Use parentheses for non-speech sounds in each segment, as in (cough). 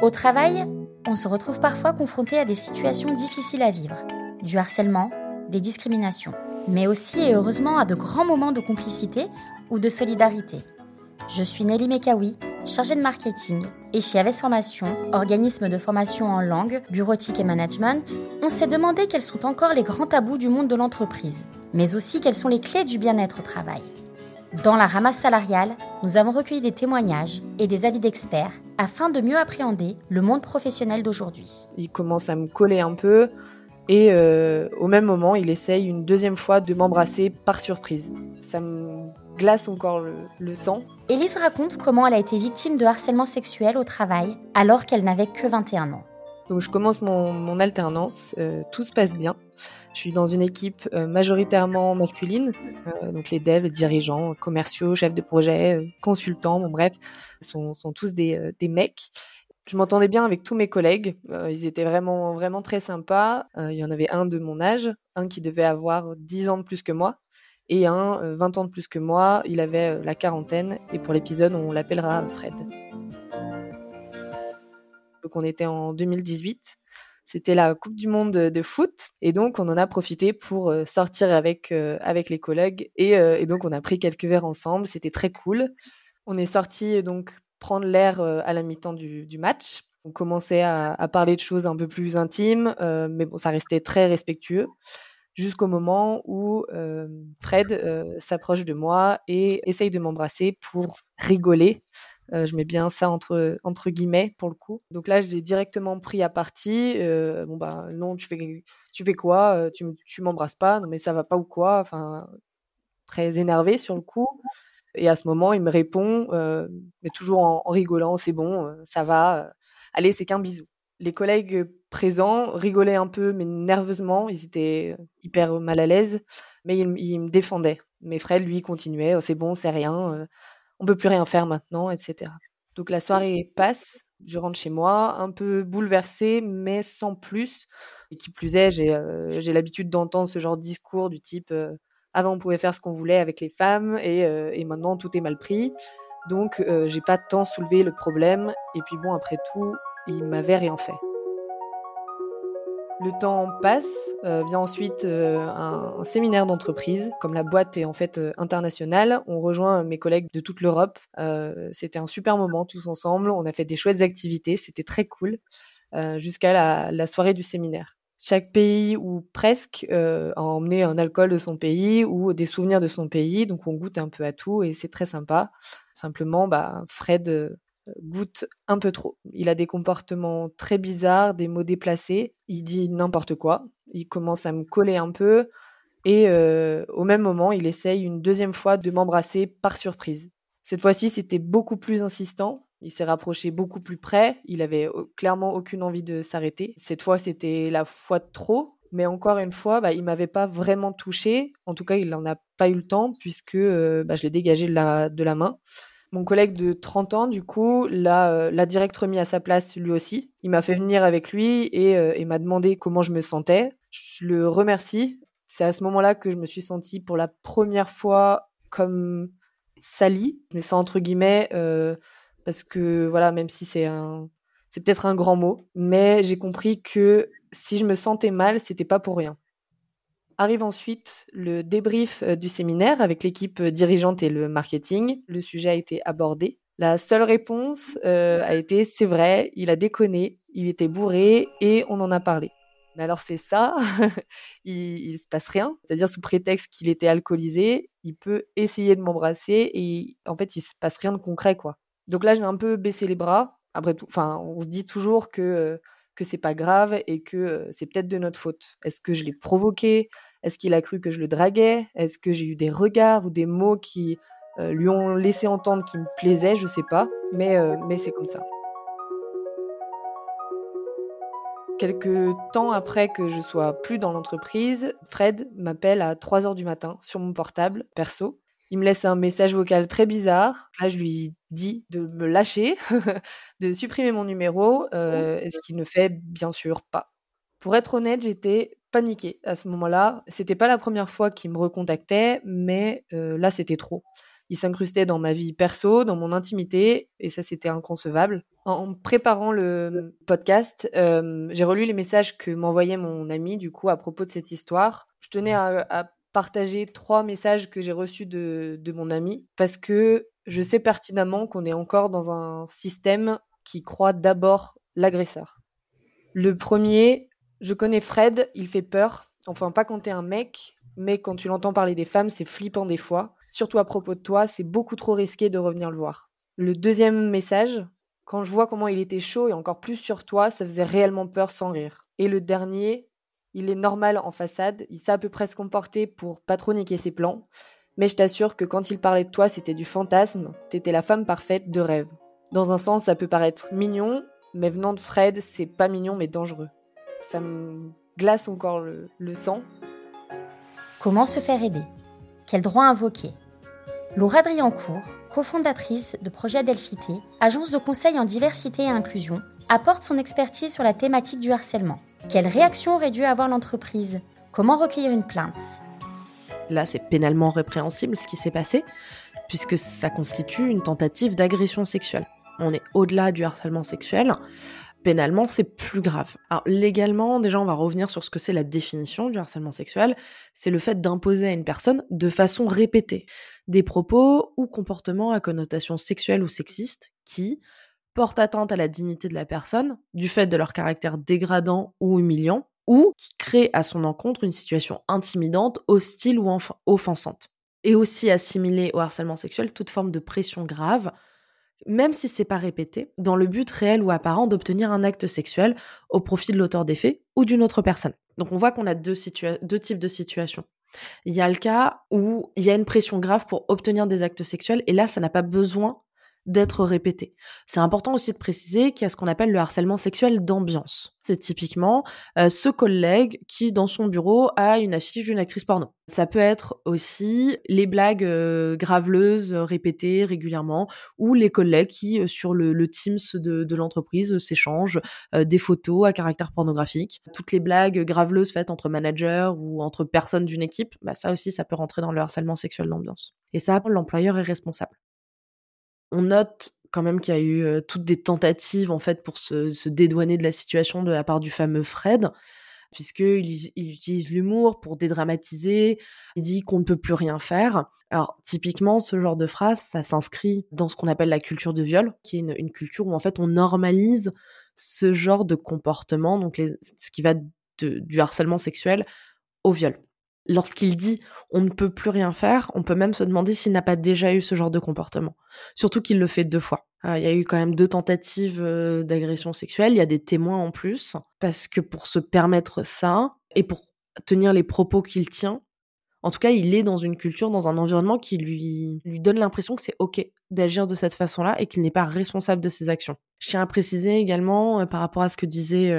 Au travail, on se retrouve parfois confronté à des situations difficiles à vivre, du harcèlement, des discriminations, mais aussi et heureusement à de grands moments de complicité ou de solidarité. Je suis Nelly Mekawi, chargée de marketing, et chez Aves Formation, organisme de formation en langue, bureautique et management, on s'est demandé quels sont encore les grands tabous du monde de l'entreprise, mais aussi quelles sont les clés du bien-être au travail. Dans la ramasse salariale, nous avons recueilli des témoignages et des avis d'experts afin de mieux appréhender le monde professionnel d'aujourd'hui. Il commence à me coller un peu et euh, au même moment, il essaye une deuxième fois de m'embrasser par surprise. Ça me glace encore le, sang. Élise raconte comment elle a été victime de harcèlement sexuel au travail alors qu'elle n'avait que 21 ans. Donc je commence mon, alternance, euh, tout se passe bien. Je suis dans une équipe euh, majoritairement masculine, euh, donc les devs, les dirigeants, commerciaux, chefs de projet, consultants, bon bref, sont, sont tous des, des mecs. Je m'entendais bien avec tous mes collègues, ils étaient vraiment vraiment très sympas. il y en avait un de mon âge, un qui devait avoir 10 ans de plus que moi et un 20 ans de plus que moi, il avait la quarantaine et pour l'épisode on l'appellera Fred. Donc on était en 2018. C'était la Coupe du Monde de, foot et donc on en a profité pour euh, sortir avec euh, avec les collègues euh, et, donc on a pris quelques verres ensemble. C'était très cool. On est sorti donc prendre l'air à la mi-temps du, match. On commençait à, parler de choses un peu plus intimes, mais bon, ça restait très respectueux jusqu'au moment où Fred s'approche de moi et essaye de m'embrasser pour rigoler euh, je mets bien ça entre, entre guillemets pour le coup. Donc là, je l'ai directement pris à partie. Euh, bon, bah non, tu fais, tu fais quoi? Euh, Tu, tu m'embrasses pas Non, mais ça va pas ou quoi? Enfin, très énervé sur le coup. Et à ce moment, il me répond, mais toujours en, rigolant c'est bon, ça va. allez, c'est qu'un bisou. Les collègues présents rigolaient un peu, mais nerveusement. Ils étaient hyper mal à l'aise, mais ils, me défendaient. Mais Fred, lui, continuait. «Oh, c'est bon, c'est rien on peut plus rien faire maintenant, etc. Donc la soirée passe, je rentre chez moi, un peu bouleversée, mais sans plus. Et qui plus est, j'ai euh, l'habitude d'entendre ce genre de discours du type euh, avant on pouvait faire ce qu'on voulait avec les femmes et, euh, et, maintenant tout est mal pris. Donc j'ai pas tant soulevé le problème. Et puis bon, après tout, il m'avait rien fait. Le temps passe, euh, vient ensuite euh, un, séminaire d'entreprise. Comme la boîte est en fait euh, internationale, on rejoint mes collègues de toute l'Europe. c'était un super moment tous ensemble. On a fait des chouettes activités, c'était très cool, jusqu'à la, la, soirée du séminaire. Chaque pays ou presque a emmené un alcool de son pays ou des souvenirs de son pays, donc on goûte un peu à tout et c'est très sympa. Simplement, bah, Fred goûte un peu trop. Il a des comportements très bizarres, des mots déplacés. Il dit n'importe quoi. Il commence à me coller un peu. Et euh, au même moment, il essaye une deuxième fois de m'embrasser par surprise. Cette fois-ci, c'était beaucoup plus insistant. Il s'est rapproché beaucoup plus près. Il avait clairement aucune envie de s'arrêter. Cette fois, c'était la fois de trop. Mais encore une fois, bah, il m'avait pas vraiment touché. En tout cas, il n'en a pas eu le temps puisque euh, bah, je l'ai dégagé de la main. Mon collègue de 30 ans, du coup, l'a, euh, l'a direct remis à sa place lui aussi. Il m'a fait venir avec lui euh, et, m'a demandé comment je me sentais. Je le remercie. C'est à ce moment-là que je me suis sentie pour la première fois comme salie, mais ça entre guillemets, euh, parce que voilà, même si c'est un, c'est peut-être un grand mot, mais j'ai compris que si je me sentais mal, c'était pas pour rien. Arrive ensuite le débrief euh, du séminaire avec l'équipe euh, dirigeante et le marketing. Le sujet a été abordé. La seule réponse euh, a été c'est vrai, il a déconné, il était bourré et on en a parlé. Mais alors c'est ça, (laughs) il, il se passe rien. C'est-à-dire sous prétexte qu'il était alcoolisé, il peut essayer de m'embrasser et en fait il se passe rien de concret quoi. Donc là j'ai un peu baissé les bras. Après tout, enfin on se dit toujours que que c'est pas grave et que c'est peut-être de notre faute. Est-ce que je l'ai provoqué? Est-ce qu'il a cru que je le draguais? Est-ce que j'ai eu des regards ou des mots qui lui ont laissé entendre qu'il me plaisait? Je sais pas, mais, mais c'est comme ça. Quelques temps après que je sois plus dans l'entreprise, Fred m'appelle à 3 heures du matin sur mon portable perso il me laisse un message vocal très bizarre. Là, je lui dis de me lâcher, (laughs) de supprimer mon numéro, euh, ce qu'il ne fait bien sûr pas. Pour être honnête, j'étais paniquée à ce moment-là. C'était pas la première fois qu'il me recontactait, mais euh, là, c'était trop. il s'incrustait dans ma vie perso, dans mon intimité, et ça c'était inconcevable. En préparant le podcast, euh, j'ai relu les messages que m'envoyait mon ami du coup à propos de cette histoire. Je tenais à, partager trois messages que j'ai reçus de, de mon ami parce que je sais pertinemment qu'on est encore dans un système qui croit d'abord l'agresseur. Le premier, je connais Fred, il fait peur. Enfin, pas quand un mec, mais quand tu l'entends parler des femmes, c'est flippant des fois. Surtout à propos de toi, c'est beaucoup trop risqué de revenir le voir. Le deuxième message, quand je vois comment il était chaud et encore plus sur toi, ça faisait réellement peur sans rire. Et le dernier, il est normal en façade, il sait à peu près se comporter pour pas trop niquer ses plans, mais je t'assure que quand il parlait de toi, c'était du fantasme, t'étais la femme parfaite de rêve. Dans un sens, ça peut paraître mignon, mais venant de Fred, c'est pas mignon mais dangereux. Ça me glace encore le, le sang. Comment se faire aider? Quel droit invoquer? Laura Driancourt, cofondatrice de Projet Delphité, agence de conseil en diversité et inclusion, apporte son expertise sur la thématique du harcèlement. Quelle réaction aurait dû avoir l'entreprise? Comment recueillir une plainte? Là, c'est pénalement répréhensible ce qui s'est passé, puisque ça constitue une tentative d'agression sexuelle. On est au-delà du harcèlement sexuel pénalement, c'est plus grave. Alors légalement, déjà, on va revenir sur ce que c'est la définition du harcèlement sexuel. C'est le fait d'imposer à une personne de façon répétée des propos ou comportements à connotation sexuelle ou sexiste qui portent atteinte à la dignité de la personne du fait de leur caractère dégradant ou humiliant ou qui créent à son encontre une situation intimidante, hostile ou offensante. Et aussi assimiler au harcèlement sexuel toute forme de pression grave, même si c'est pas répété, dans le but réel ou apparent d'obtenir un acte sexuel au profit de l'auteur des faits ou d'une autre personne. Donc on voit qu'on a deux, deux types de situations. Il y a le cas où il y a une pression grave pour obtenir des actes sexuels et là ça n'a pas besoin d'être répété. C'est important aussi de préciser qu'il y a ce qu'on appelle le harcèlement sexuel d'ambiance. C'est typiquement euh, ce collègue qui, dans son bureau, a une affiche d'une actrice porno. Ça peut être aussi les blagues euh, graveleuses répétées régulièrement, ou les collègues qui, euh, sur le, Teams de, l'entreprise, s'échangent des photos à caractère pornographique. Toutes les blagues graveleuses faites entre managers ou entre personnes d'une équipe, bah ça aussi, ça peut rentrer dans le harcèlement sexuel d'ambiance. Et ça, l'employeur est responsable. On note quand même qu'il y a eu toutes des tentatives en fait pour se, dédouaner de la situation de la part du fameux Fred, puisqu'il il utilise l'humour pour dédramatiser, il dit qu'on ne peut plus rien faire. Alors typiquement, ce genre de phrase, ça s'inscrit dans ce qu'on appelle la culture de viol, qui est une, culture où en fait on normalise ce genre de comportement, donc ce qui va du harcèlement sexuel au viol lorsqu'il dit on ne peut plus rien faire, on peut même se demander s'il n'a pas déjà eu ce genre de comportement. Surtout qu'il le fait deux fois. Euh, il y a eu quand même deux tentatives euh, d'agression sexuelle, il y a des témoins en plus, parce que pour se permettre ça, et pour tenir les propos qu'il tient, en tout cas, il est dans une culture, dans un environnement qui lui, lui donne l'impression que c'est OK d'agir de cette façon-là et qu'il n'est pas responsable de ses actions. Je tiens à préciser également, euh, par rapport à ce que disait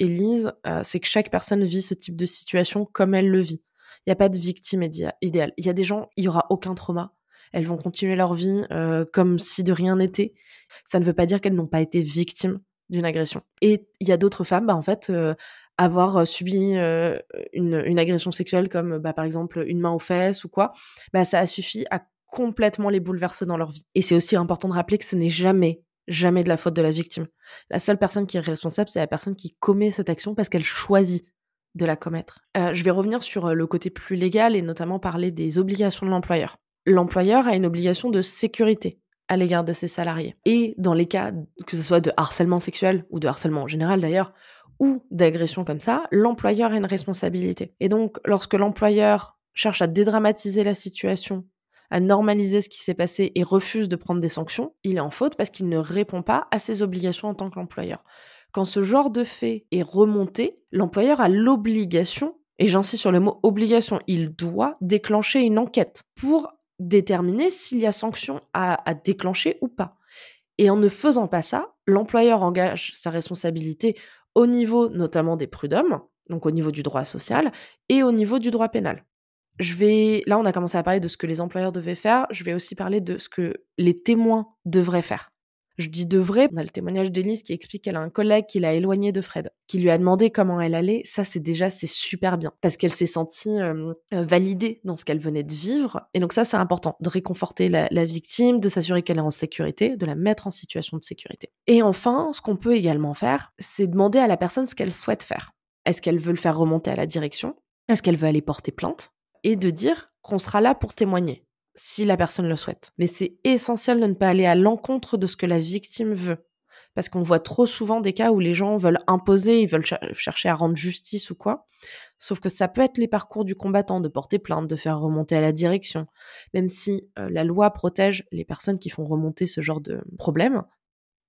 Élise, c'est que chaque personne vit ce type de situation comme elle le vit. Il n'y a pas de victime idéale. Il y a des gens, il y aura aucun trauma. Elles vont continuer leur vie euh, comme si de rien n'était. Ça ne veut pas dire qu'elles n'ont pas été victimes d'une agression. Et il y a d'autres femmes, bah, en fait, euh, avoir euh, subi une, agression sexuelle comme bah, par exemple une main aux fesses ou quoi, bah, ça a suffi à complètement les bouleverser dans leur vie. Et c'est aussi important de rappeler que ce n'est jamais, jamais de la faute de la victime. La seule personne qui est responsable, c'est la personne qui commet cette action parce qu'elle choisit de la commettre. Euh, je vais revenir sur euh, le côté plus légal et notamment parler des obligations de l'employeur. L'employeur a une obligation de sécurité à l'égard de ses salariés. Et dans les cas, que ce soit de harcèlement sexuel ou de harcèlement en général d'ailleurs, ou d'agression comme ça, l'employeur a une responsabilité. Et donc, lorsque l'employeur cherche à dédramatiser la situation, à normaliser ce qui s'est passé et refuse de prendre des sanctions, il est en faute parce qu'il ne répond pas à ses obligations en tant qu'employeur. Quand ce genre de fait est remonté, l'employeur a l'obligation, et j'insiste sur le mot obligation, il doit déclencher une enquête pour déterminer s'il y a sanction à, déclencher ou pas. Et en ne faisant pas ça, l'employeur engage sa responsabilité au niveau notamment des prud'hommes, donc au niveau du droit social, et au niveau du droit pénal. Là, on a commencé à parler de ce que les employeurs devaient faire. Je vais aussi parler de ce que les témoins devraient faire. Je dis de vrai. On a le témoignage d'Élise qui explique qu'elle a un collègue qui l'a éloigné de Fred, qui lui a demandé comment elle allait. Ça, c'est déjà, c'est super bien. Parce qu'elle s'est sentie euh, euh, validée dans ce qu'elle venait de vivre. Et donc ça, c'est important. De réconforter la, la victime, de s'assurer qu'elle est en sécurité, de la mettre en situation de sécurité. Et enfin, ce qu'on peut également faire, c'est demander à la personne ce qu'elle souhaite faire. Est-ce qu'elle veut le faire remonter à la direction? Est-ce qu'elle veut aller porter plainte? Et de dire qu'on sera là pour témoigner si la personne le souhaite. Mais c'est essentiel de ne pas aller à l'encontre de ce que la victime veut. Parce qu'on voit trop souvent des cas où les gens veulent imposer, ils veulent chercher à rendre justice ou quoi. Sauf que ça peut être les parcours du combattant de porter plainte, de faire remonter à la direction. Même si euh, la loi protège les personnes qui font remonter ce genre de problème,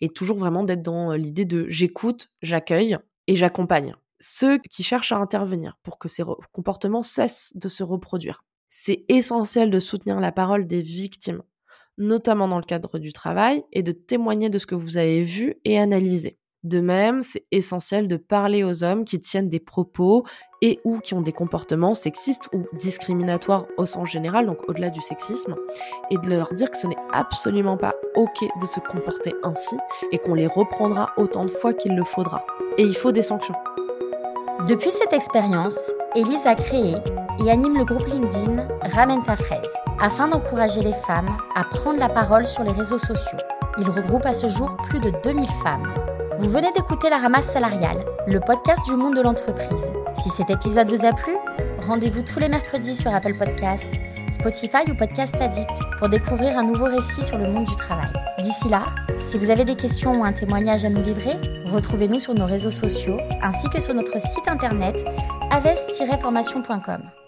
et toujours vraiment d'être dans euh, l'idée de j'écoute, j'accueille et j'accompagne ceux qui cherchent à intervenir pour que ces comportements cessent de se reproduire c'est essentiel de soutenir la parole des victimes, notamment dans le cadre du travail, et de témoigner de ce que vous avez vu et analysé. De même, c'est essentiel de parler aux hommes qui tiennent des propos et ou qui ont des comportements sexistes ou discriminatoires au sens général, donc au-delà du sexisme, et de leur dire que ce n'est absolument pas OK de se comporter ainsi et qu'on les reprendra autant de fois qu'il le faudra. Et il faut des sanctions. Depuis cette expérience, Elise a créé et anime le groupe LinkedIn Ramène ta fraise afin d'encourager les femmes à prendre la parole sur les réseaux sociaux. Il regroupe à ce jour plus de 2000 femmes. Vous venez d'écouter La Ramasse Salariale, le podcast du monde de l'entreprise. Si cet épisode vous a plu, rendez-vous tous les mercredis sur Apple Podcasts, Spotify ou Podcast Addict pour découvrir un nouveau récit sur le monde du travail. D'ici là, si vous avez des questions ou un témoignage à nous livrer, retrouvez-nous sur nos réseaux sociaux ainsi que sur notre site internet aves-formation.com.